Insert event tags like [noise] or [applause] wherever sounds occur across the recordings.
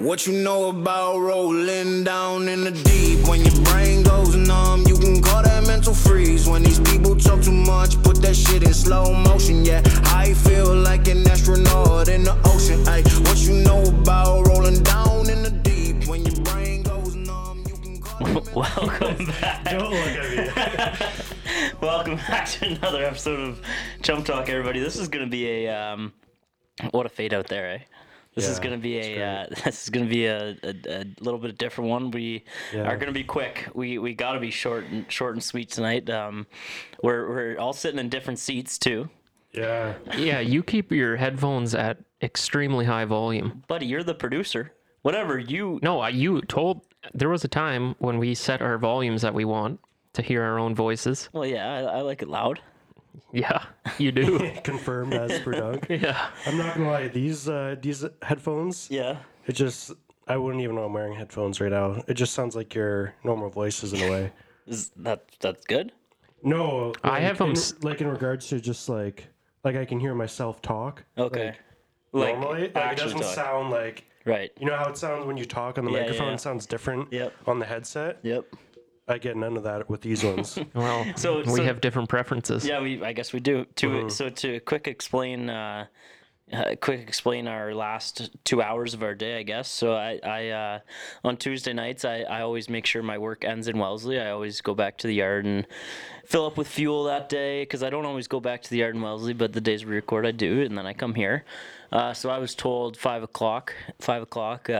What you know about rolling down in the deep? When your brain goes numb, you can call that mental freeze. When these people talk too much, put that shit in slow motion. Yeah, I feel like an astronaut in the ocean. Ay, what you know about rolling down in the deep? When your brain goes numb, you can call that [laughs] Welcome back. Don't look at me. [laughs] Welcome back to another episode of Chump Talk, everybody. This is gonna be a um, what a fade out there, eh? This is gonna be a uh, [laughs] this is gonna be a, a, a little bit different one. We Yeah. are gonna be quick. We we gotta be short and short and sweet tonight. Um, we're we're all sitting in different seats too. Yeah. Yeah, you keep your headphones at extremely high volume. Buddy, you're the producer. Whatever you No, I- you told there was a time when we set our volumes that we want to hear our own voices. well, yeah, I, I like it loud. Yeah, you do. [laughs] Confirmed as per Doug. [laughs] yeah. I'm not gonna lie, these uh these headphones, Yeah. it just I wouldn't even know I'm wearing headphones right now. It just sounds like your normal voices in a way. [laughs] Is that that's good? No, I have have 'em in, like in regards to just like like I can hear myself talk. Okay. Like, normally, like, it doesn't talk. sound like right. you know how it sounds when you talk on the Yeah, yeah, microphone. yeah. It sounds different Yep. on the headset. Yep. I get none of that with these ones. [laughs] Well, So- we so- have different preferences. Yeah, we I guess we do. To so to quick explain, uh, uh, quick explain our last two hours of our day. I guess so. I I uh, on Tuesday nights I, I always make sure my work ends in Wellesley. I always go back to the yard and fill up with fuel that day because I don't always go back to the yard in Wellesley, but the days we record I do, and then I come here. Uh, so I was told five o'clock. Five o'clock.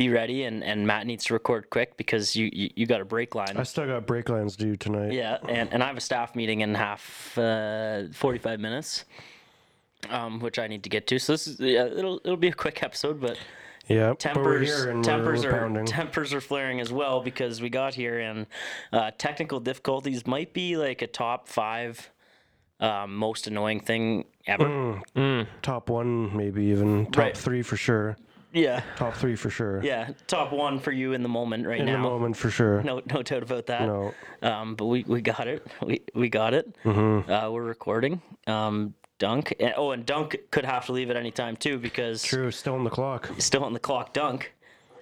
Be ready, and, and Matt needs to record quick because you, you, you got a break line. I still got break lines due tonight. Yeah, and, and I have a staff meeting in half uh, 45 minutes, um, which I need to get to. So this is yeah, it'll it'll be a quick episode, but Yeah. tempers tempers we're pounding. tempers are flaring as well because we got here and uh, technical difficulties might be like a top five um, most annoying thing ever. Top one, maybe even top Right. three for sure. Yeah, Top three for sure. yeah, top one for you in the moment right In now. In the moment for sure. No, no doubt about that. No. Um, but we, we got it. We we got it. Mm-hmm. Uh, we're recording. Um, Dunk. Oh, and Dunk could have to leave at any time too because True, still on the clock. still on the clock. Dunk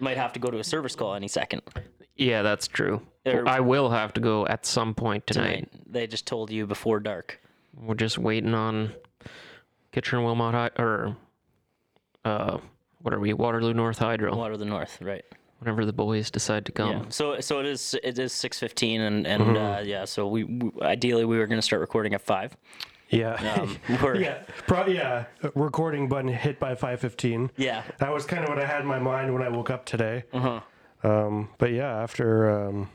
might have to go to a service call any second. Yeah, that's true. They're- I will have to go at some point tonight. They just told you before dark. We're just waiting on Kitchener Wilmot Hy- or uh, what are we? Waterloo North Hydro. Waterloo North, right? Whenever the boys decide to come. Yeah. So so it is it is six fifteen and and uh, yeah. So we, we ideally we were gonna start recording at five. Yeah. Um, [laughs] we're, yeah. Pro- yeah. Recording button hit by 5:15. yeah. That was kind of what I had in my mind when I woke up today. Uh-huh. Um, but yeah, after um,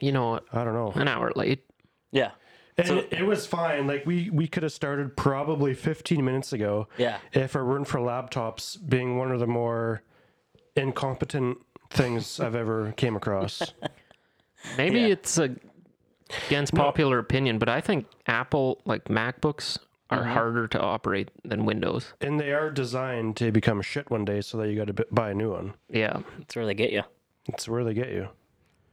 You know what? I don't know. An hour late. Yeah. And So- it, it was fine. Like we we could have started probably 15 minutes ago. Yeah. If it weren't for laptops being one of the more incompetent things [laughs] I've ever came across. Maybe Yeah. it's a, against popular opinion, but I think Apple, like MacBooks, are Mm-hmm. harder to operate than Windows. and they are designed to become shit one day, so that you got to buy a new one. Yeah. it's where they get you. It's where they get you.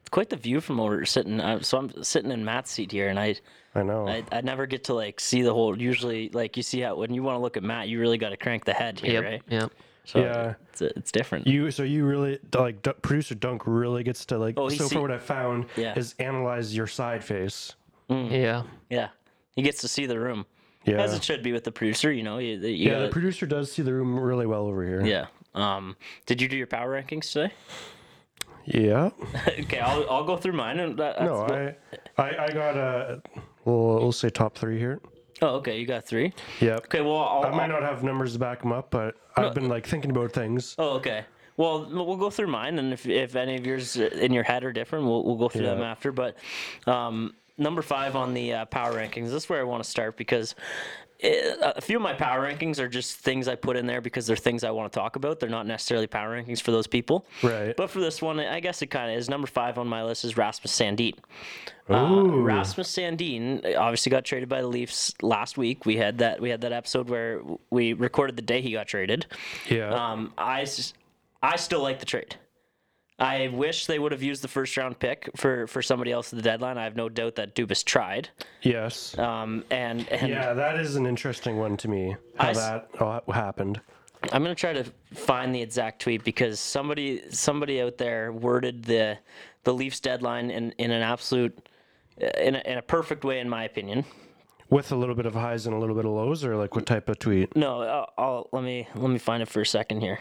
It's quite the view from where we're sitting. Uh, so I'm sitting in Matt's seat here, and I, I know. I, I never get to like see the whole. Usually, like you see how when you want to look at Matt, you really got to crank the head here, Yep. right? Yep. So Yeah. it's, it's different. You so you really like D- producer Dunk really gets to like Oh, so see- far what I found Yeah. is analyze your side face. Yeah. yeah, he gets to see the room, Yeah. as it should be with the producer. You know, you, you yeah, gotta- the producer does see the room really well over here. yeah. Um, did you do your power rankings today? Yeah. [laughs] okay, I'll, I'll go through mine. And that, No, I, I I got a well, we'll say top three here. oh, okay, you got three. Yep. Okay, well, I'll, I might I'll- not have numbers to back them up, but I've been like thinking about things. Oh, okay. Well, we'll go through mine, and if, if any of yours in your head are different, we'll, we'll go through them after. But um, number five on the uh, power rankings, this is where I want to start because a few of my power rankings are just things I put in there because they're things I want to talk about. They're not necessarily power rankings for those people. Right. But for this one, I guess it kind of is. Number five on my list is Rasmus Sandin. Uh, Ooh. Rasmus Sandin obviously got traded by the Leafs last week. We had that we had that episode where we recorded the day he got traded. Yeah. Um, I, I still like the trade. I wish they would have used the first round pick for, for somebody else at the deadline. I have no doubt that Dubas tried. yes. Um, and and yeah, that is an interesting one to me. How I that all happened. I'm gonna try to find the exact tweet because somebody somebody out there worded the the Leafs deadline in, in an absolute uh, in a, in a perfect way in my opinion. With a little bit of highs and a little bit of lows, or like what type of tweet? No, I'll, I'll let me let me find it for a second here.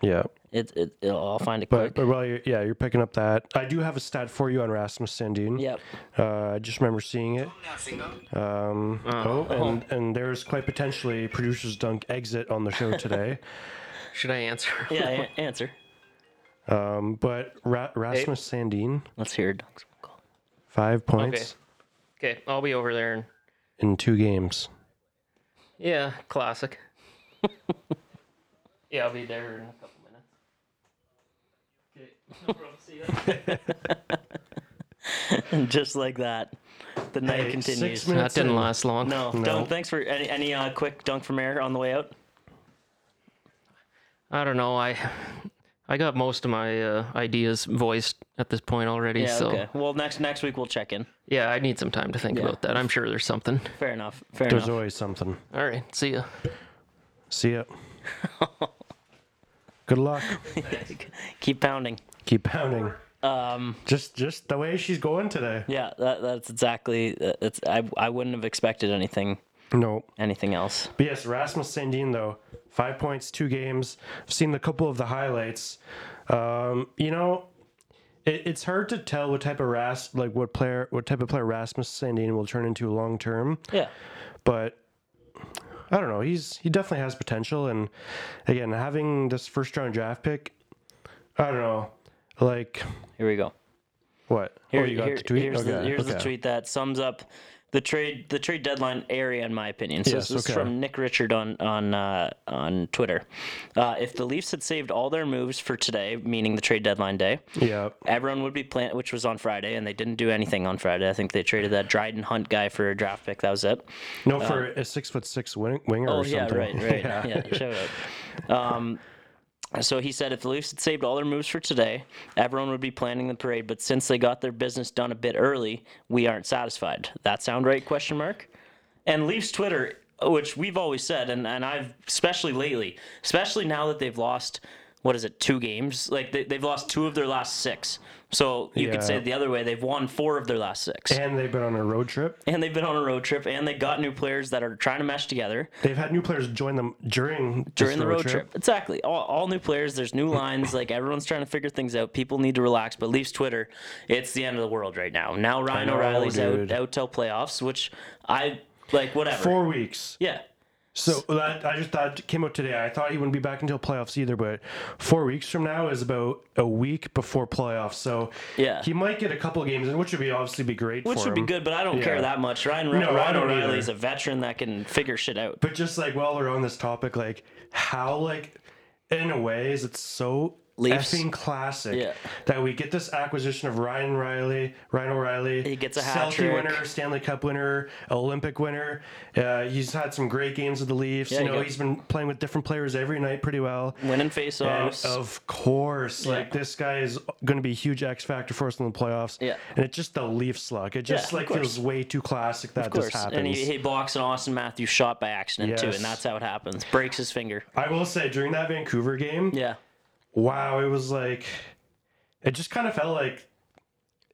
Yeah. It, it it'll, I'll find it But, quick. but while you're, yeah, you're picking up that. I do have a stat for you on Rasmus Sandin. Yep. Uh, I just remember seeing it. Um, oh, and, and there's quite potentially producer's dunk exit on the show today. [laughs] Should I answer? [laughs] Yeah. a- answer. um, but Ra- Rasmus Sandin, Let's hear Dunk's call. five points Okay, Okay. I'll be over there. And, in two games. yeah, classic. [laughs] yeah, I'll be there in a couple minutes. Okay, no problem. See ya. And [laughs] just like that, the night Hey, continues. six That didn't in. last long. No, don't. Thanks for any any uh, quick dunk from air on the way out. I don't know. I I got most of my uh, ideas voiced at this point already. Yeah. so Okay. Well, next next week we'll check in. yeah, I need some time to think about that. I'm sure there's something. Fair enough. Fair There's enough. always something. All right, see ya. See ya. [laughs] Good luck. [laughs] Keep pounding. Keep pounding. Um. Just just the way she's going today. Yeah. That, that's exactly. That's. I. I wouldn't have expected anything. No. Anything else. But yes, Rasmus Sandin though, five points, two games. I've seen a couple of the highlights. Um, you know, it, it's hard to tell what type of Ras like what player what type of player Rasmus Sandin will turn into long term. Yeah. But I don't know. He's he definitely has potential, and again, having this first round draft pick, I don't know, like Here we go. what? Here, oh, you got here- the tweet. Here's, the, Okay, the tweet that sums up the trade the trade deadline area in my opinion. So Yes, this is from Nick Richard on on uh, on Twitter. Uh, if the Leafs had saved all their moves for today, meaning the trade deadline day, Yeah. everyone would be playing, which was on Friday, and they didn't do anything on Friday. I think they traded that Dryden Hunt guy for a draft pick. That was it. No, for a six foot six wing, winger Oh or yeah, something. right, right. [laughs] yeah. shout out. [laughs] Um, so he said if the Leafs had saved all their moves for today, everyone would be planning the parade. But since they got their business done a bit early, we aren't satisfied. That sound right? Question mark. And Leafs Twitter, which we've always said, and, and I've especially lately, especially now that they've lost, what is it, two games? Like they, they've lost two of their last six. So you could say it the other way, they've won four of their last six. And they've been on a road trip. And they've been on a road trip, and they got new players that are trying to mesh together They've had new players join them during during the road trip. Exactly. All, all new players. There's new lines. Like everyone's trying to figure things out. People need to relax. But Leafs Twitter, it's the end of the world right now. Now Ryan know, O'Reilly's out out till playoffs, which I like. Whatever. Four weeks. Yeah. So that I just thought came out today. I thought he wouldn't be back until playoffs either, but four weeks from now is about a week before playoffs. So Yeah. he might get a couple of games in, which would be obviously be great Which would be good, but I don't care that much. Ryan, No, Ryan O'Reilly's either. a veteran that can figure shit out. But just like while we're on this topic, like how like in a way is it so Leafs? effing classic Yeah. that we get this acquisition of Ryan Riley, Ryan O'Reilly. He gets a hat Selke trick. winner, Stanley Cup winner, Olympic winner. Uh, he's had some great games with the Leafs. Yeah, you know, he's been playing with different players every night pretty well. Winning And faceoffs. of course, like Yeah. this guy is going to be a huge X factor for us in the playoffs. Yeah. and it's just the Leafs luck. It just Yeah, like feels way too classic that of course. this happens. And he, he blocks an Austin Matthews shot by accident too, and that's how it happens. Breaks his finger. I will say during that Vancouver game, Yeah. Wow, it was like it just kind of felt like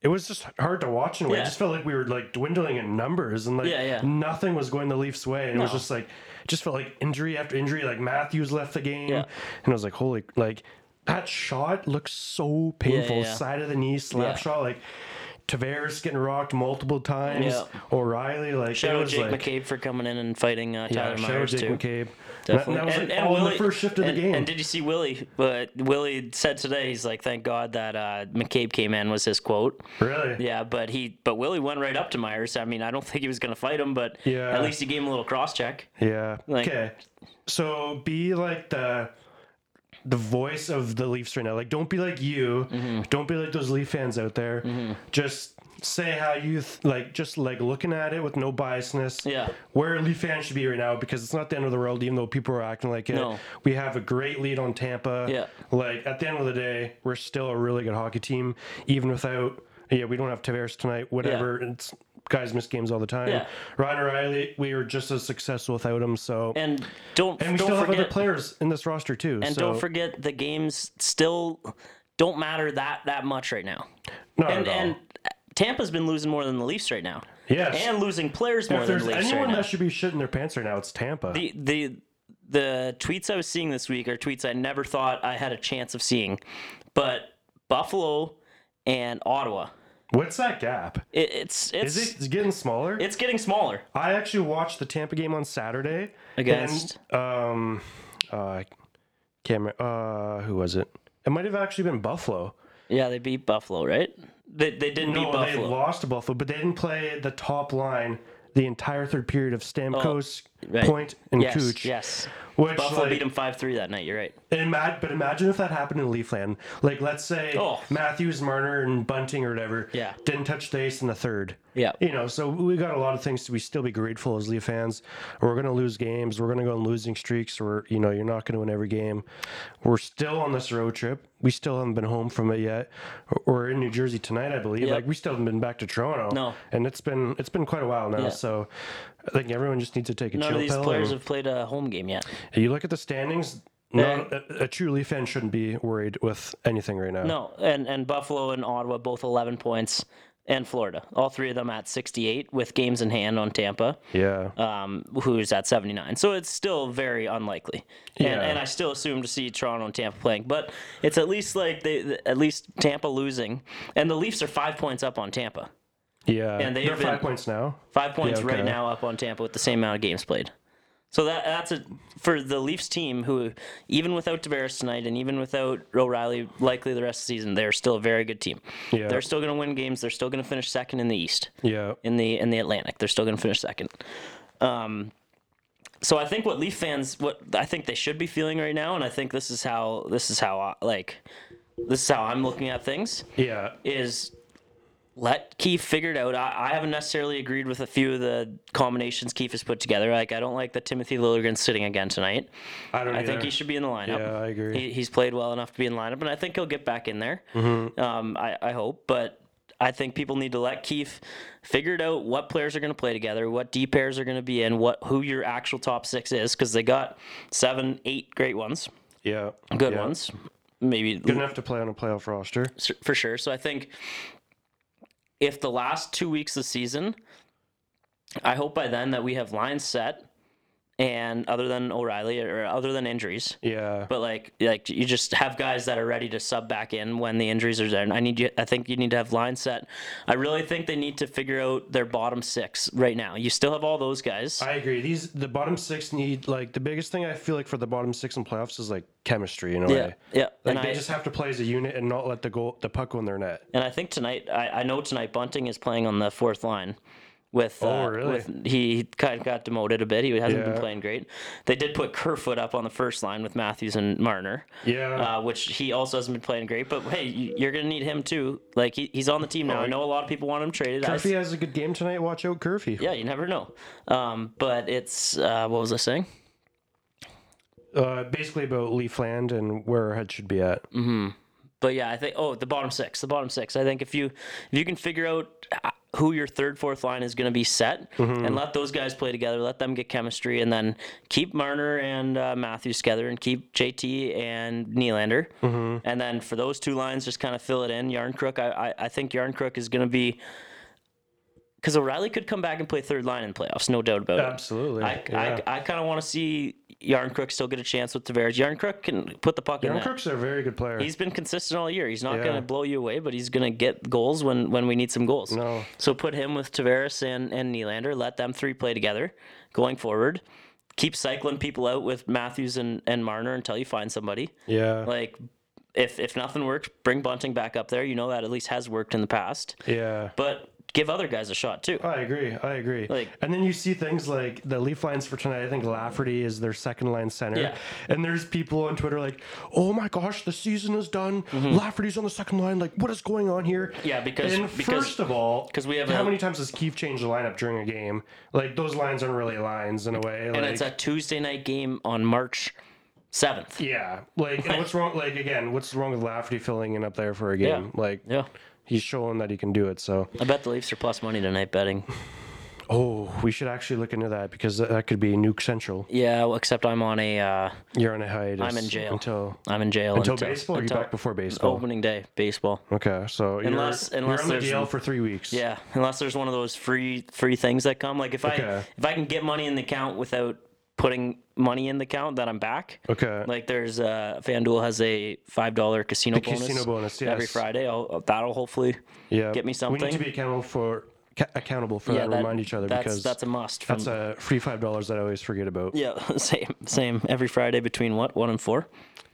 it was just hard to watch in a way. Yeah. It just felt like we were like dwindling in numbers and like Yeah, yeah. nothing was going the Leafs way. And it was just like it just felt like injury after injury. Like Matthews left the game. And I was like, holy like that shot looks so painful. Side of the knee slap shot, like Tavares getting rocked multiple times. O'Reilly, like Shout out Jake like McCabe for coming in and fighting uh, Tyler yeah, Myers Jake too. McCabe. Definitely. That, that was and, like and all Willie, the first shift of and, the game. And did you see Willie? But Willie said today, he's like, "Thank God that uh, McCabe came in." Was his quote? really? Yeah, but he, but Willie went right up to Myers. I mean, I don't think he was going to fight him, but Yeah. at least he gave him a little cross check. Yeah. Like- okay. So be like the the voice of the Leafs right now. Like don't be like you. Mm-hmm. Don't be like those Leaf fans out there. Just say how you th- like just like looking at it with no biasness. Yeah. Where Leaf fans should be right now because it's not the end of the world even though people are acting like it. No. We have a great lead on Tampa. Yeah. Like at the end of the day, we're still a really good hockey team even without yeah, we don't have Tavares tonight. Whatever. It's guys miss games all the time. Yeah. Ryan O'Reilly, we were just as successful without him. So And don't and we don't still have other players in this roster too. and so don't forget the games still don't matter that that much right now. not And at all. and Tampa's been losing more than the Leafs right now. Yes. And losing players more if than the Leafs anyone right now. that should be shitting their pants right now, it's Tampa. the the the tweets I was seeing this week are tweets I never thought I had a chance of seeing, but Buffalo and Ottawa, What's that gap? it, it's it's Is it getting smaller? it's getting smaller. I actually watched the Tampa game on Saturday Against? and, um uh can't remember, uh who was it? It might have actually been Buffalo. Yeah, they beat Buffalo, right? They they didn't beat No, they lost to Buffalo, but they didn't play the top line the entire third period of Stamkos, Oh, right. Point, and yes, Cooch. yes. Which, Buffalo like, beat them five three that night. You're right. Ima- but imagine if that happened in Leafland. Like, let's say Oh. Matthews, Marner, and Bunting or whatever Yeah. didn't touch the ice in the third. Yeah. You know, so we got a lot of things to be still be grateful as Leaf fans. We're going to lose games. We're going to go on losing streaks. Or, you know, you're not going to win every game. We're still on this road trip. We still haven't been home from it yet. We're in New Jersey tonight, I believe. Yep. Like, we still haven't been back to Toronto. No. And it's been it's been quite a while now. Yeah. So I think everyone just needs to take a None chill of these pill players and- have played a home game yet. you look at the standings. Not, a, a true Leaf fan shouldn't be worried with anything right now. No, and and Buffalo and Ottawa both 11 points, and Florida, all three of them at 68 with games in hand on Tampa. Yeah. um, who's at 79. So it's still very unlikely. And, Yeah. and I still assume to see Toronto and Tampa playing, but it's at least like they, at least Tampa losing, and the Leafs are five points up on Tampa. yeah. and they've They're five points now. Five points Yeah, right now up on Tampa with the same amount of games played. So that that's a for the Leafs team who even without Tavares tonight and even without O'Reilly likely the rest of the season they're still a very good team. Yeah. They're still going to win games. They're still going to finish second in the East Yeah. in the in the Atlantic. They're still going to finish second. Um, so I think what Leaf fans, what I think they should be feeling right now, and I think this is how this is how I, like this is how I'm looking at things Yeah. is let Keefe figure it out. I, I haven't necessarily agreed with a few of the combinations Keefe has put together. Like I don't like that Timothy Liljegren's sitting again tonight. I don't I think either. he should be in the lineup. Yeah, I agree. He, he's played well enough to be in the lineup, and I think he'll get back in there. Mm-hmm. Um, I, I hope, but I think people need to let Keefe figure it out what players are going to play together, what D pairs are going to be in, what who your actual top six is, because they got seven, eight great ones, Yeah. good Yeah. ones, maybe Good enough to play on a playoff roster. for sure. So I think if the last two weeks of the season, I hope by then that we have lines set, and other than O'Reilly or other than injuries, Yeah. but like like you just have guys that are ready to sub back in when the injuries are there. And I need you. I think you need to have line set. I really think they need to figure out their bottom six right now. You still have all those guys. I agree. These the bottom six need like the biggest thing I feel like for the bottom six in playoffs is like chemistry in a yeah, way. yeah. Like and they I, just have to play as a unit and not let the goal the puck go in their net. And I think tonight, I, I know tonight Bunting is playing on the fourth line. With, Oh, uh, really? with he kind of got demoted a bit. He hasn't been playing great. They did put Kerfoot up on the first line with Matthews and Marner, Yeah. uh, which he also hasn't been playing great. But hey, you- you're gonna need him too. Like he, he's on the team now. I know a lot of people want him traded. I- has a good game tonight. Watch out, Curfy. yeah, you never know. Um, but it's uh, what was I saying? Uh, basically about Leafland and where our head should be at. But yeah, I think oh the bottom six, the bottom six. I think if you if you can figure out uh, who your third, fourth line is going to be set, and let those guys play together, let them get chemistry, and then keep Marner and uh, Matthews together, and keep JT and Nylander, and then for those two lines, just kind of fill it in. Järnkrok, I I, I think Järnkrok is going to be. Because O'Reilly could come back and play third line in playoffs, no doubt about it. Absolutely. I, yeah. I, I kind of want to see Järnkrok still get a chance with Tavares. Järnkrok can put the puck in Aaron net. Crook's a very good player. He's been consistent all year. He's not Yeah. going to blow you away, but he's going to get goals when, when we need some goals. No. So put him with Tavares and, and Nylander. Let them three play together going forward. Keep cycling people out with Matthews and, and Marner until you find somebody. yeah. Like, if, if nothing works, bring Bunting back up there. You know that at least has worked in the past. yeah. But give other guys a shot too. I agree. I agree. Like- and then you see things like the Leaf lines for tonight. I think Lafferty is their second line center. Yeah. And there's people on Twitter like, "Oh my gosh, the season is done. Lafferty's on the second line. Like, what is going on here?" Mm-hmm. Yeah, because- and because- first of all, 'cause we have how a- many times has Keefe changed the lineup during a game? Like those lines aren't really lines in a way. And like, it's a Tuesday night game on March 7th. yeah. Like, and what's wrong? Like again, what's wrong with Lafferty filling in up there for a game? Yeah. Like, Yeah. He's showing that he can do it. So, I bet the Leafs are plus money tonight betting. [sighs] oh, we should actually look into that because that could be Nuke Central. Yeah, well, except I'm on a uh, You're on a hiatus. I'm in jail. until I'm in jail until, baseball. Or are you back before baseball? opening day baseball. Okay, so Unless- you're, unless you're in the for three weeks. Yeah, unless there's one of those free free things that come. Like if I if I can get money in the account without putting money in the account, then I'm back. Okay. Like there's uh FanDuel has a five dollar casino The bonus. casino bonus, Every. Friday, I'll, that'll hopefully yeah. get me something. We need to be accountable for accountable for that. and remind each other that's, because that's a must. That's a free five dollars that I always forget about. yeah, [laughs] same same every Friday between what one and four.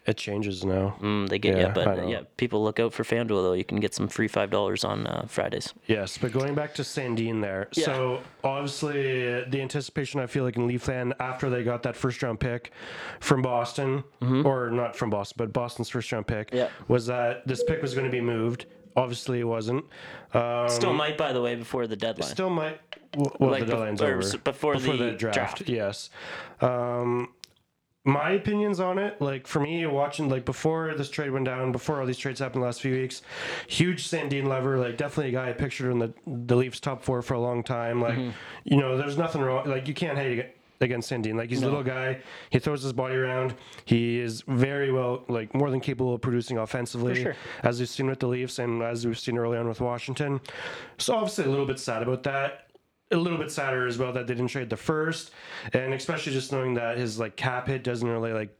It changes now. Mm, they get Yeah, yeah, but yeah, people look out for FanDuel though. You can get some free five dollars on uh, Fridays. Yes, but going back to Sandin there. Yeah. So obviously the anticipation I feel like in Leafland after they got that first round pick from Boston, or not from Boston, but Boston's first round pick, Mm-hmm. Yeah. was that this pick was going to be moved. Obviously, it wasn't. Um, Still might, by the way, before the deadline. still might. Well, Like the deadline's or over s- before the draft. Yes. Um, my opinions on it, like for me, watching like before this trade went down, before all these trades happened the last few weeks, huge Sandin lever, like definitely a guy I pictured in the the Leafs top four for a long time. Like, Mm-hmm. you know, there's nothing wrong. Like you can't hate against Sandin. Like he's a little guy. He throws his body around. He is very well, like more than capable of producing offensively, sure. as we've seen with the Leafs and as we've seen early on with Washington. So obviously a little bit sad about that a little bit sadder as well that they didn't trade the first, and especially just knowing that his like cap hit doesn't really like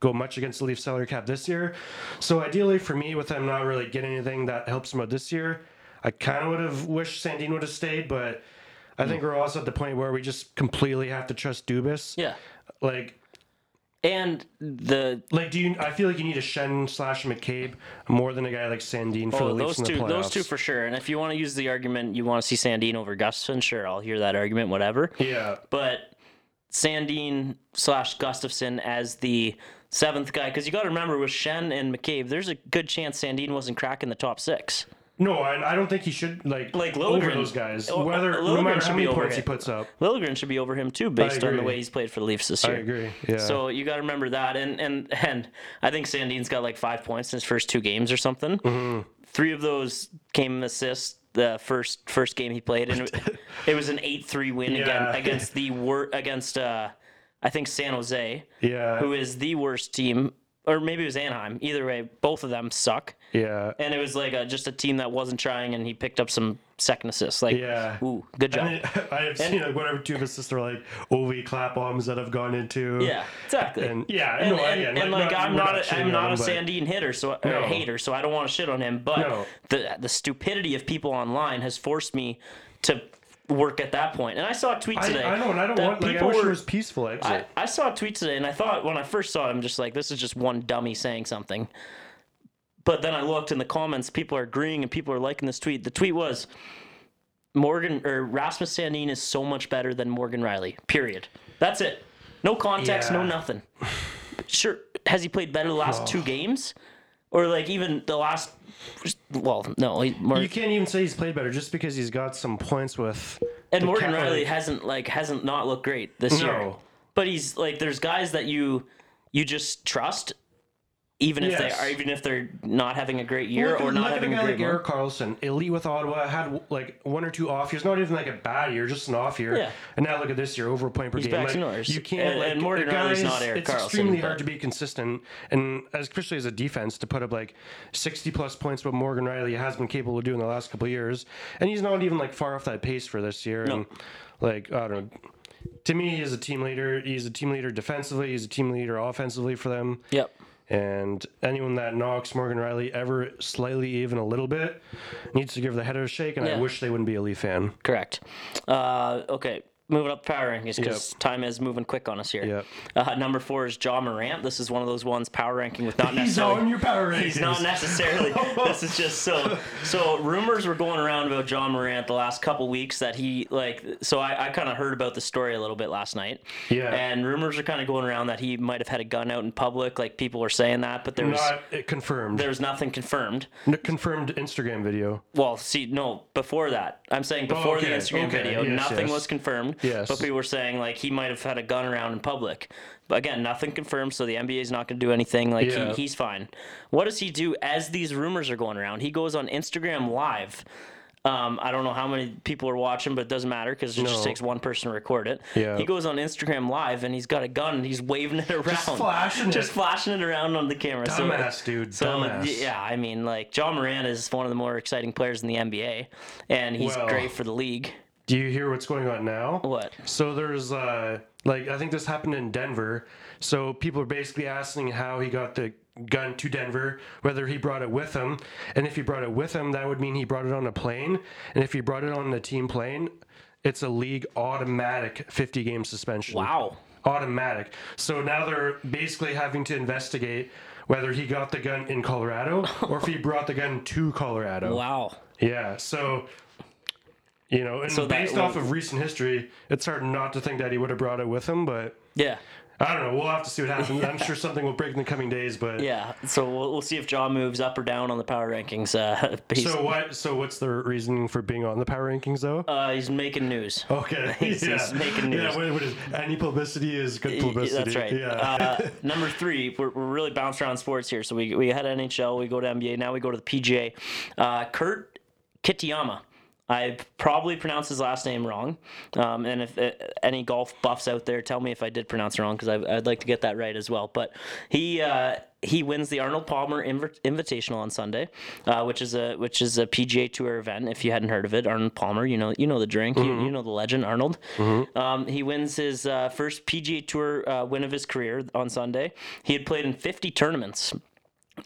go much against the Leaf salary cap this year. So ideally for me, with them not really getting anything that helps them out this year, I kind of would have wished Sandin would have stayed, but I think mm. we're also at the point where we just completely have to trust Dubas. yeah, Like, and the like, do you? I feel like you need a Schenn slash McCabe more than a guy like Sandin for Oh, the Leafs those in the two, playoffs. those two for sure. And if you want to use the argument, you want to see Sandin over Gustafsson, sure, I'll hear that argument, whatever. Yeah. But Sandin slash Gustafsson as the seventh guy, because you got to remember with Schenn and McCabe, there's a good chance Sandin wasn't cracking the top six. No, and I don't think he should like Like over those guys. Oh, Whether no Liljegren matter should how be many over points he puts up. Liljegren should be over him too, based on the agree. way he's played for the Leafs this year. I agree. Yeah. So you got to remember that, and and and I think Sandin's got like five points in his first two games or something. Mm-hmm. Three of those came assists. The first first game he played, and it, it was an eight three win [laughs] Yeah. again against the wor- against uh, I think San Jose, yeah. who is the worst team, or maybe it was Anaheim. Either way, both of them suck, yeah. and it was like a, just a team that wasn't trying, and he picked up some second assists. Like, Yeah. ooh, good job. And it- [laughs] I have seen like whatever two of his sister like OV clap bombs that have gone into. Yeah, exactly. And yeah, and, no, and, again, and, like, like, not- I'm not, not a, I'm not a him, but- Sandin hitter, so No. hater, so I don't want to shit on him. But No. the the stupidity of people online has forced me to work at that point. And I saw a tweet today. I know, and I don't want like I people wish it was peaceful exit. I, I saw a tweet today, and I thought when I first saw it, I'm just like, this is just one dummy saying something. But then I looked in the comments, people are agreeing and people are liking this tweet. The tweet was Morgan or Rasmus Sandin is so much better than Morgan Rielly. Period. That's it. No context, no nothing. Sure, has he played better the last two games, or like even the last? Well, no. He, you can't even say he's played better just because he's got some points with. and the Morgan Rielly hasn't like hasn't not looked great this year. No. But he's like there's guys that you you just trust even if Yes. they are even if they're not having a great year at- or not having a a guy great like Erik. Karlsson, elite with Ottawa, had like one or two off years, not even like a bad year, just an off year. Yeah. And now look at this year, over a point per He's game. back like, You can't. And- like, and Morgan the Rielly's guys- not Erik It's Karlsson, extremely but- hard to be consistent, and especially as a defense to put up like sixty plus points, what Morgan Rielly has been capable of doing the last couple of years, and he's not even like far off that pace for this year. No. And like I don't know. To me, he's a team leader. He's a team leader defensively. He's a team leader offensively for them. Yep. And anyone that knocks Morgan Rielly ever slightly, even a little bit, needs to give the head a shake. And I wish they wouldn't be a Leaf fan. Correct. Uh, okay, moving up the power rankings because time is moving quick on us here. Yep. Uh, number four is Ja Morant. This is one of those ones power ranking with not [laughs] necessarily. your power rankings. He's not necessarily. [laughs] this is just so. So rumors were going around about Ja Morant the last couple weeks that he like. So I, I kind of heard about the story a little bit last night. Yeah. And rumors are kind of going around that he might have had a gun out in public. Like people were saying that, but there was Not confirmed. There's nothing confirmed. Confirmed Instagram video. Well, see, no, before that. I'm saying before okay, the Instagram okay, video, yes, nothing yes. was confirmed. Yes. But people were saying like he might have had a gun around in public. But again, nothing confirmed, so the NBA is not going to do anything. Like Yeah. he, he's fine. What does he do as these rumors are going around? He goes on Instagram Live. Um, I don't know how many people are watching, but it doesn't matter because it just takes one person to record it. Yeah. He goes on Instagram Live and he's got a gun and he's waving it around, just flashing just it. flashing it around on the camera. So- Dumbass, dude. so Dumbass. yeah, I mean, like Ja Morant is one of the more exciting players in the NBA, and he's Well- great for the league. Do you hear what's going on now? What? So there's uh like I think this happened in Denver. So people are basically asking how he got the gun to Denver, whether he brought it with him, and if he brought it with him, that would mean he brought it on a plane, and if he brought it on a team plane, it's a league automatic 50 game suspension. Wow. Automatic. So now they're basically having to investigate whether he got the gun in Colorado [laughs] or if he brought the gun to Colorado. Wow. Yeah, so you know, and So based off of recent history, it's hard not to think that he would have brought it with him. But Yeah. I don't know. We'll have to see what happens. I'm sure something will break in the coming days. But Yeah. So we'll, we'll see if John moves up or down on the power rankings. Uh, [laughs] So what? So what's the reasoning for being on the power rankings, though? uh, he's making news. Okay, [laughs] he's- yeah. he's making news. Yeah, what, what is any publicity is good publicity. That's right. Yeah. Uh, [laughs] number three, we're, we're really bounced around sports here. So we, we had NHL, we go to NBA, now we go to the PGA. Uh, Kurt Kitayama. I probably pronounced his last name wrong. Um, and if uh, any golf buffs out there, tell me if I did pronounce it wrong because I'd like to get that right as well. But he uh, he wins the Arnold Palmer Inv- Invitational on Sunday, uh, which is a which is a PGA Tour event. If you hadn't heard of it, Arnold Palmer, you know you know the drink, you, you know the legend Arnold. Um, he wins his uh, first PGA Tour uh, win of his career on Sunday. He had played in 50 tournaments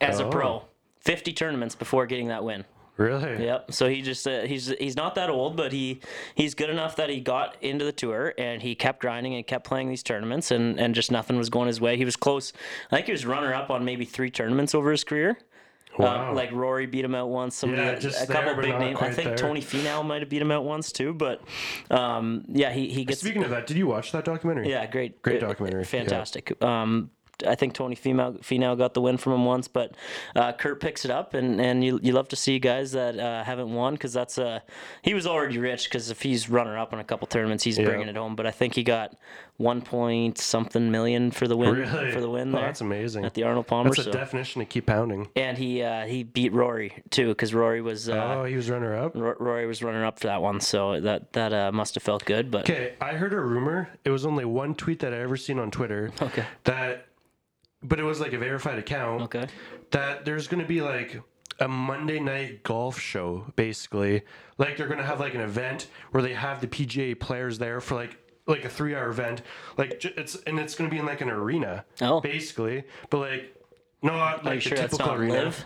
as a pro, 50 tournaments before getting that win. Really? Yep. So he just uh, he's he's not that old, but he he's good enough that he got into the tour and he kept grinding and kept playing these tournaments and and just nothing was going his way. He was close. I think he was runner up on maybe three tournaments over his career. Wow. Um, like Rory beat him out once. Some Yeah, just a couple there, but big names. I think there. Tony Finau might have beat him out once too. But um, yeah, he he gets Speaking of that, did you watch that documentary? yeah, great, Great documentary, yeah. fantastic. Um, I think Tony Finau, Finau got the win from him once, but uh, Kurt picks it up, and, and you, you love to see guys that uh, haven't won because that's uh, he was already rich because if he's runner up in a couple tournaments, he's bringing it home. But I think he got one point something million for the win Really? for the win Oh, that's amazing. at the Arnold Palmer. That's a so. definition to keep pounding. and he uh, he beat Rory too because Rory was uh, oh, he was runner up. Ro- Rory was runner up for that one, so that that uh, must have felt good. But Okay, I heard a rumor. It was only one tweet that I ever seen on Twitter. Okay. That, but it was like a verified account. okay, That there's gonna be like a Monday night golf show, basically. Like they're gonna have like an event where they have the PGA players there for like like a three hour event. Like it's and it's gonna be in like an arena. Oh. Basically, but like. not like the sure typical arena. live?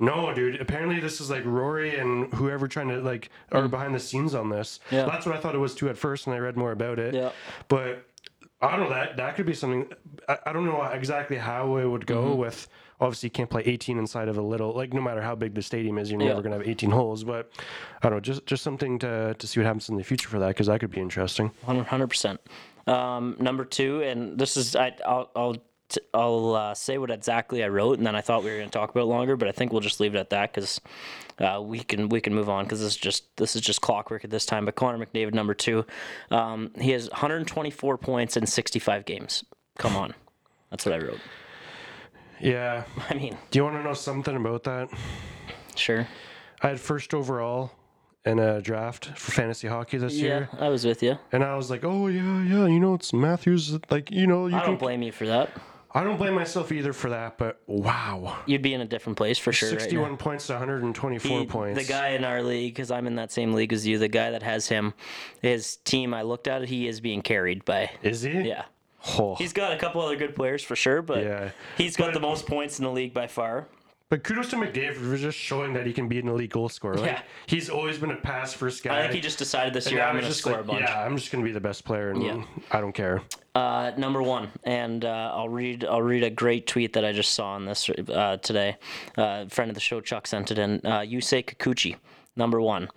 No, dude. Apparently, this is like Rory and whoever trying to like are behind the scenes on this. Yeah. That's what I thought it was too at first, and I read more about it. Yeah. But I don't know that that could be something. I, I don't know exactly how it would go Mm-hmm. with. Obviously, you can't play 18 inside of a little. Like no matter how big the stadium is, you're Yeah. never gonna have 18 holes. But I don't know. Just just something to to see what happens in the future for that because that could be interesting. Hundred percent. Um, number two, and this is I, I'll I'll t- I'll uh, say what exactly I wrote, and then I thought we were going to talk about it longer, but I think we'll just leave it at that because uh, we can we can move on because this is just this is just clockwork at this time. But Connor McDavid, number two, um, he has 124 points in 65 games. Come on, that's what I wrote. Yeah. [laughs] I mean, Do you want to know something about that? sure. I had first overall in a draft for fantasy hockey this year. Yeah, I was with you. And I was like, oh yeah, yeah, you know, it's Matthews. Like, you know, you I can. don't blame you for that. I don't blame myself either for that, but wow, You'd be in a different place for sure. right now. sixty-one points to one hundred and twenty-four He- points. The guy in our league, because I'm in that same league as you, the guy that has him, his team, I looked at it, he is being carried by. is he? Yeah. Oh. He's got a couple other good players for sure, but Yeah. he's got But- the most points in the league by far. But kudos to McDavid for just showing that he can be an elite goal scorer. Like, Yeah. he's always been a pass first guy. I think he just decided this year I'm going to score like, a bunch. Yeah, I'm just gonna be the best player, and Yeah. I don't care. Uh, number one, and uh, I'll read I'll read a great tweet that I just saw on this uh, today. Uh, friend of the show, Chuck sent it in. Uh, Yusei Kikuchi, number one.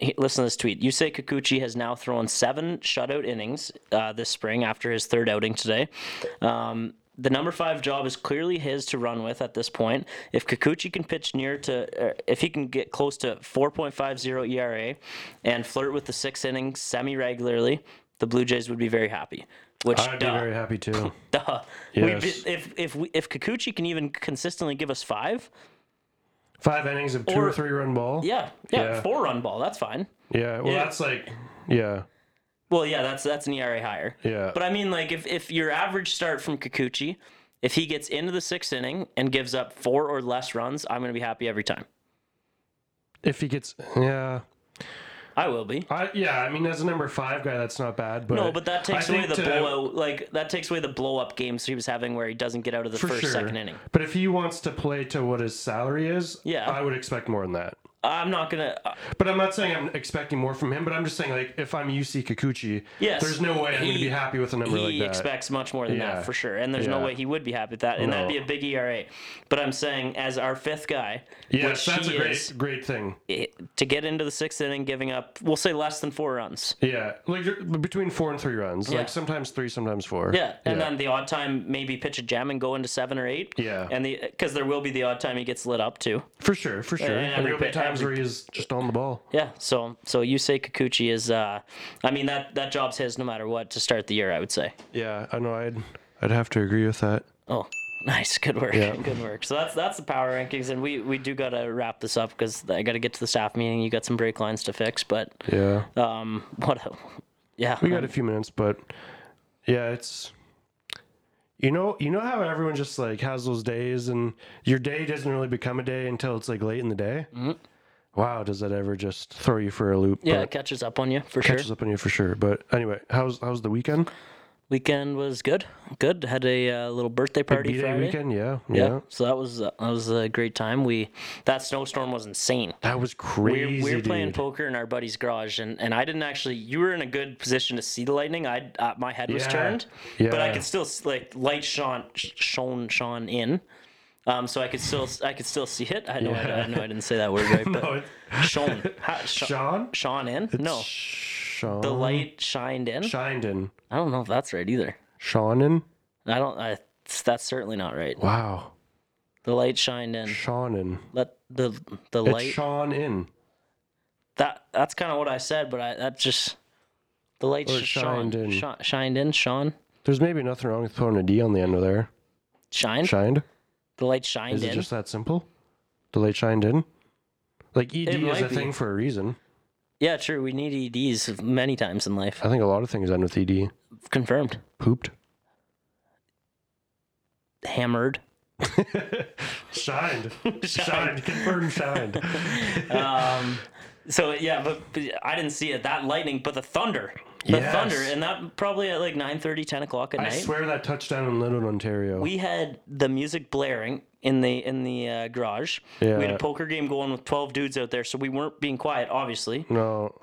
He- Listen to this tweet. Yusei Kikuchi has now thrown seven shutout innings uh, this spring after his third outing today. Um, the number five job is clearly his to run with at this point. If Kikuchi can pitch near to, uh, if he can get close to 4.50 ERA and flirt with the six innings semi regularly, the Blue Jays would be very happy. Which I'd be very happy too. [laughs] duh. Yes. We, if if we, if Kikuchi can even consistently give us five, Five innings of two or, Or- three run ball. yeah, yeah, Yeah. four run ball, that's fine. Yeah. Well, Yeah. that's like, yeah, Well, yeah, that's that's an ERA higher. yeah. But I mean, like, if, if your average start from Kikuchi, if he gets into the sixth inning and gives up four or less runs, I'm going to be happy every time. if he gets, yeah, I will be. I yeah. I mean, as a number five guy, that's not bad. But No, but that takes I away the to- blowout. Like that takes away the blow up games he was having where he doesn't get out of the first sure. second inning. But if he wants to play to what his salary is, Yeah. I would expect more than that. I'm not gonna. Uh, But I'm not saying I'm expecting more from him. But I'm just saying, like, if I'm Yusei Kikuchi, Yes, there's no way I'm going to be happy with a number he like that. He expects much more than Yeah. that for sure, and there's no way he would be happy with that, and that'd be a big ERA. But I'm saying, as our fifth guy, yes, that's he a great, is, great thing. eh, to get into the sixth inning, giving up, we'll say less than four runs. Yeah, like between four and three runs, Yeah. like sometimes three, sometimes four. Yeah, and yeah. then the odd time maybe pitch a gem and go into seven or eight. Yeah. and the because there will be the odd time he gets lit up too. for sure, for sure. and And, every bit- times every- where he's just on the ball. Yeah, so so you say Kikuchi is, uh, I mean that that job's his no matter what to start the year. I would say. Yeah, I know. I'd I'd have to agree with that. Oh, [laughs] nice, good work, Yeah. good work. So that's that's the power rankings, and we we do gotta wrap this up because I gotta get to the staff meeting. You got some break lines to fix, but Yeah, um, what? A, yeah, we got a few minutes, but yeah, it's you know you know how everyone just like has those days, and your day doesn't really become a day until it's like late in the day. Mm-hmm. Wow, does that ever just throw you for a loop? yeah, it catches up on you for sure. catches up on you for sure. But anyway, how's how's the weekend? Weekend was good, good. Had a uh, little birthday party Friday. weekend, yeah, Yeah. yeah, So that was uh, that was a great time. We that snowstorm was insane. That was We crazy. were, we were playing dude. poker in our buddy's garage, and, and I didn't actually. You were in a good position to see the lightning. I uh, my head was Yeah. turned, but I Yeah. could still s- like light shone shone shone in. Um, so I could still I could still see it. I know I, I know I didn't say that word right, [laughs] but No, shone ha, [laughs] sh- Sean? shone in. No, Sean the light shined in. shined in. I don't know if that's right either. Sean in. I don't. I, that's certainly not right. Wow, The light shined in. Sean in. Let the the It's light. Sean in. That that's kind of what I said, but I that just the light sh- shone, shined in. Shi- shined in, Sean, There's maybe nothing wrong with putting a D on the end of there. shined. Shined. The light shined Is it in. just that simple? The light shined in. Like ED It is might a be. thing for a reason. Yeah, true. We need EDs many times in life. I think a lot of things end with ED. Confirmed. Pooped. Hammered. [laughs] [laughs] Shined. shined. Confirmed shined. [laughs] Um, so yeah, but, but I didn't see it. That lightning, but the thunder, the Yes. thunder, and that probably at like 9:30, 10 o'clock at I night. I swear that touchdown in Little Ontario. we had the music blaring in the in the uh, garage. We had a poker game going with 12 dudes out there, so we weren't being quiet, obviously. no,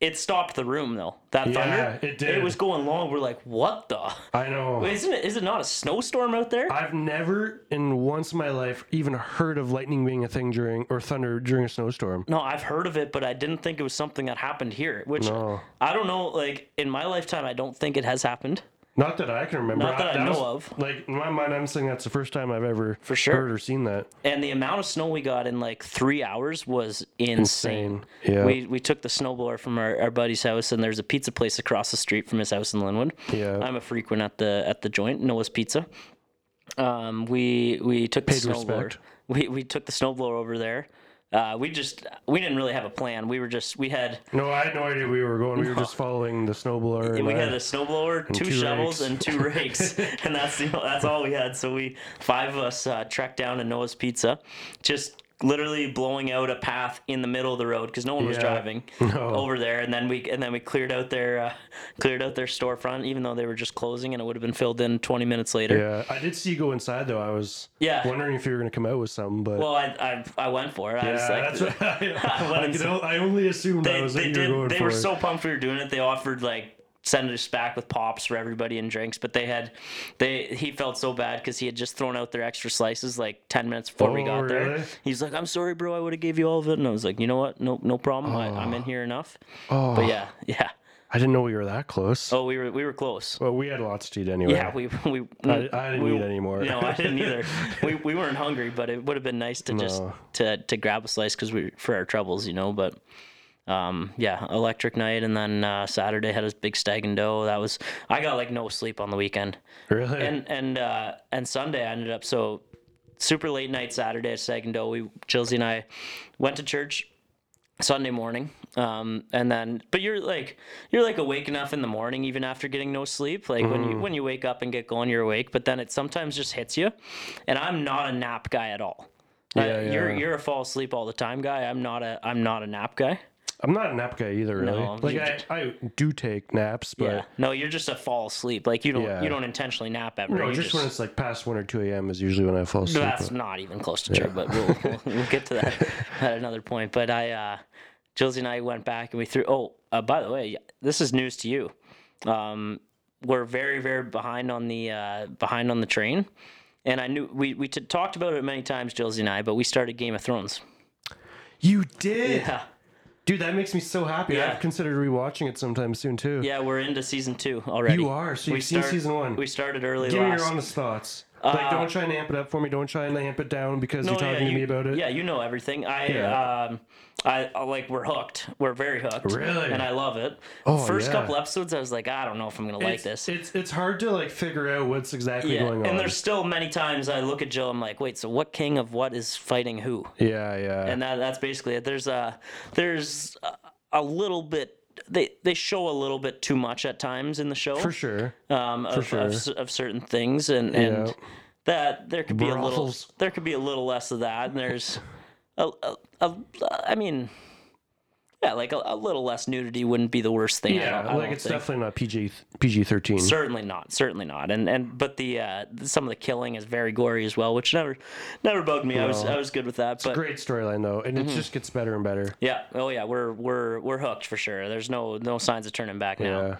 It stopped the room though. That Yeah, thunder. it did. It was going long. We're like, what the? I know. Isn't it? Is it not a snowstorm out there? I've never in once in my life even heard of lightning being a thing during or thunder during a snowstorm. no, I've heard of it, but I didn't think it was something that happened here. Which No. I don't know. Like in my lifetime, I don't think it has happened. Not that I can remember. Not that I know was- of. Like in my mind, I'm saying that's the first time I've ever For sure. heard or seen that. And the amount of snow we got in like three hours was insane. Insane. Yeah. We we took the snowblower from our, our buddy's house, and there's a pizza place across the street from his house in Linwood. Yeah. I'm a frequent at the at the joint, Noah's Pizza. Um, we we took the Paid snowblower. respect. We we took the snowblower over there. Uh, we just we didn't really have a plan. We were just we had No, I had no idea we were going. We were just [laughs] following the snowblower. and we had a snowblower, two, two shovels, and two [laughs] rakes, and that's the, that's all we had. So we five of us uh, trekked down to Noah's Pizza, just literally blowing out a path in the middle of the road because no one was Yeah. driving [laughs] No. over there, and then we and then we cleared out their uh, cleared out their storefront, even though they were just closing, and it would have been filled in 20 minutes later. Yeah, I did see you go inside though. I was Yeah. wondering if you were going to come out with something, but Well, I, I I went for it. I was yeah, like, that's what [laughs] I, I, [laughs] o- I only assumed they, that was they did. They for. were so pumped we were doing it. They offered like send us back with pops for everybody and drinks, but they had they he felt so bad because he had just thrown out their extra slices like ten minutes before we Oh, got there. He's like, "I'm sorry, bro. I would have gave you all of it." And I was like, "You know what? No, no problem. I, I'm in oh. here enough." oh, But yeah, yeah. I didn't know we were that close. Oh, we were we were close. Well, we had lots to eat anyway. Yeah, we we. I, I didn't we, eat anymore. No, I didn't either. [laughs] we, we weren't hungry, but it would have been nice to just to to grab a slice because we for our troubles, you know. But um, yeah, electric night, and then uh, Saturday had a big stag and doe. That was I got like no sleep on the weekend, Really? and and uh, and Sunday I ended up so super late night Saturday at stag and doe. We Chilsey and I went to church Sunday morning, um, and then but you're like you're like awake enough in the morning even after getting no sleep. Like when you when you wake up and get going, you're awake, but then it sometimes just hits you. And I'm not a nap guy at all. Uh, Yeah, you're you're a fall asleep all the time guy. I'm not a I'm not a nap guy. I'm not a nap guy either, really. No, like I, I do take naps, but yeah. No, you're just a fall asleep. Like you don't Yeah. you don't intentionally nap ever. no, you just, when it's like past one or two a.m. is usually when I fall asleep. That's not even close to true, but we'll, we'll, we'll get to that [laughs] at another point. But I, uh, and I went back and we threw. Oh, uh, by the way, this is news to you. Um, we're very, very behind on the uh, behind on the train, and I knew we we t- talked about it many times, Josie and I. But we started Game of Thrones. You did, Yeah, dude. That makes me so happy. Yeah. I've considered rewatching it sometime soon too. yeah, we're into season two already. You are, so you've seen season one. We started early Give me your honest thoughts. like, don't try and amp it up for me. Don't try and amp it down because No, you're talking yeah, to me you- about it. Yeah, you know everything. I, Yeah. um, I, I like we're hooked. We're very hooked. Really? And I love it. Oh, First yeah. couple episodes, I was like, I don't know if I'm gonna like it's, this. It's it's hard to like figure out what's exactly yeah. going on. And there's still many times I look at Jill. I'm like, wait, so what king of what is fighting who? yeah, yeah. And that that's basically it. There's a there's a, little bit. They, they show a little bit too much at times in the show for sure. um, of, sure. of, of certain things, and, and Yeah. that there could be a little there could be a little less of that, and there's [laughs] a, a, a I mean, yeah, like a, a little less nudity wouldn't be the worst thing. I Yeah, don't- I like it's think. definitely not PG PG thirteen. Certainly not. Certainly not. And and but the uh, some of the killing is very gory as well, which never never bugged me. I was I was good with that. It's But Great storyline though, and Mm-hmm. it just gets better and better. yeah, oh yeah, we're we're we're hooked for sure. There's no no signs of turning back now.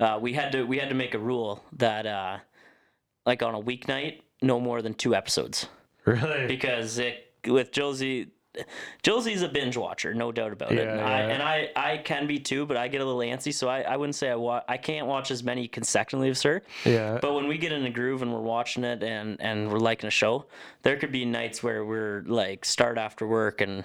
Yeah. Uh, we had to we had to make a rule that uh, like on a weeknight, no more than two episodes Really. because it with Josie. Josie's a binge watcher, no doubt about it. Yeah, And, I, and I, I can be too, but I get a little antsy, so I, I wouldn't say I wa- I can't watch as many consecutively as her. Yeah. But when we get in a groove and we're watching it and and we're liking a show, there could be nights where we're like start after work and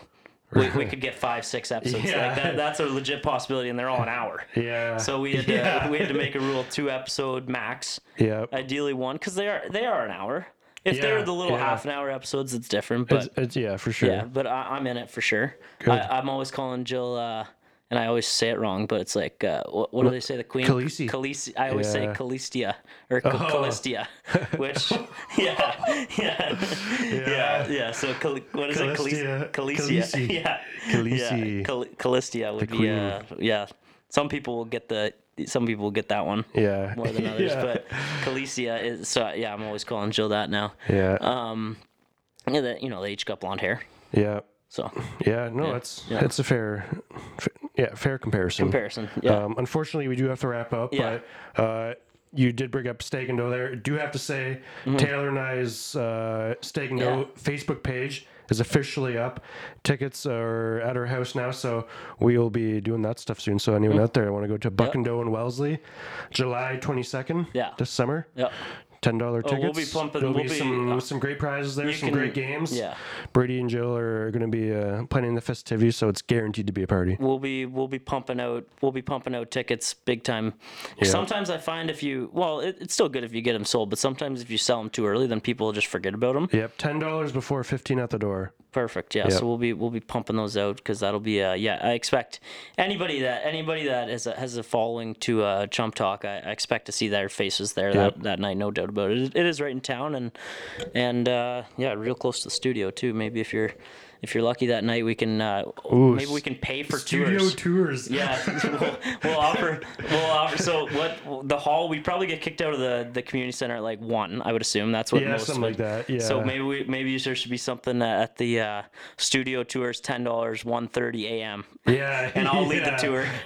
we, we could get five six episodes. [laughs] Yeah. Like that, that's a legit possibility, and they're all an hour. yeah. So we had to [laughs] Yeah. we had to make a rule two episode max, yeah. ideally one, because they are they are an hour. If they're the little yeah. half an hour episodes, it's different. But It's, it's yeah, for sure. yeah, but I, I'm in it for sure. I, I'm always calling Jill, uh, and I always say it wrong, but it's like uh, what, what do they say? The queen Khaleesi. Khaleesi. I always say Yeah. Calistia or Ca- Oh. Calistia, [laughs] which [laughs] yeah, yeah, yeah, yeah. So Cal- what is it? Calicia. Khaleesi. [laughs] Yeah, Khaleesi. yeah. Would be uh, yeah. Some people will get the some people get that one Yeah. more than [laughs] others, yeah. but Calicia is so yeah. I'm always calling Jill that now. yeah. Um, yeah, that you know they each got blonde hair, yeah. so Yeah. No, it's yeah. it's a fair, yeah, fair comparison. comparison. Yeah. Um, unfortunately, we do have to wrap up, Yeah. but uh, you did bring up Steak and Dough there. Do have to say, Taylor and I's uh, Steak and Dough Facebook page is officially up. Tickets are at our house now, so we will be doing that stuff soon. So anyone hmm. out there I want to go to Buck and Doe in Wellesley, July 22nd Yeah. this summer. Yep. Ten dollar tickets. Oh, we'll be pumping- There'll we'll be, be- some uh, some great prizes there. Some can- great games. yeah. Brady and Jill are going to be uh, planning the festivities, so it's guaranteed to be a party. We'll be we'll be pumping out we'll be pumping out tickets big time. Yeah. Sometimes I find if you well it, it's still good if you get them sold, but sometimes if you sell them too early, then people just forget about them. Yep, ten dollars before fifteen at the door. Perfect. Yeah. Yep. So we'll be we'll be pumping those out because that'll be uh yeah I expect anybody that anybody that has a, has a following to uh Chump Talk I, I expect to see their faces there Yep. that, that night no doubt about it. It is right in town and and uh yeah real close to the studio too. Maybe if you're if you're lucky that night we can uh Ooh, maybe we can pay for tours. Studio tours. tours. [laughs] Yeah, [laughs] we'll, we'll offer. We'll offer. So what? The hall. We probably get kicked out of the, the community center at like one. I would assume that's what Yeah, most something would. like that, yeah. So maybe we maybe there should be something at the uh, studio tours. Ten dollars, one thirty a.m. Yeah, And I'll lead the tour. [laughs]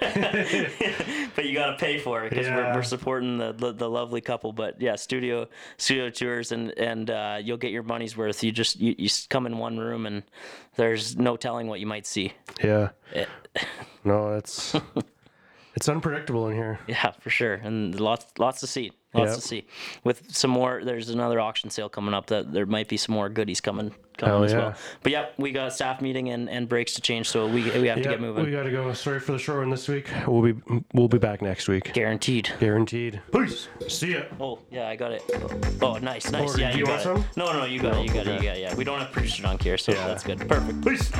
but you got to pay for it because we're, we're supporting the, the the lovely couple. But yeah, studio studio tours and and uh, you'll get your money's worth. You just you, you come in one room and there's no telling what you might see. Yeah. Eh. No, it's [laughs] it's unpredictable in here. Yeah, for sure, and lots lots to see. Lots Yep. to see. With some more, there's another auction sale coming up that there might be some more goodies coming coming Hell as yeah. well. But yep, we got staff meeting and, and breaks to change, so we we have to get moving. we got to go. Sorry for the short one this week. We'll be we'll be back next week. Guaranteed. Guaranteed. Peace. See ya. Oh yeah, I got it. Oh, nice, nice. Or yeah, you you got it. some? No, no, you got it. You got it. Oh, you okay. got it. Yeah, we don't have producer on here, so Yeah. that's good. Perfect. Peace.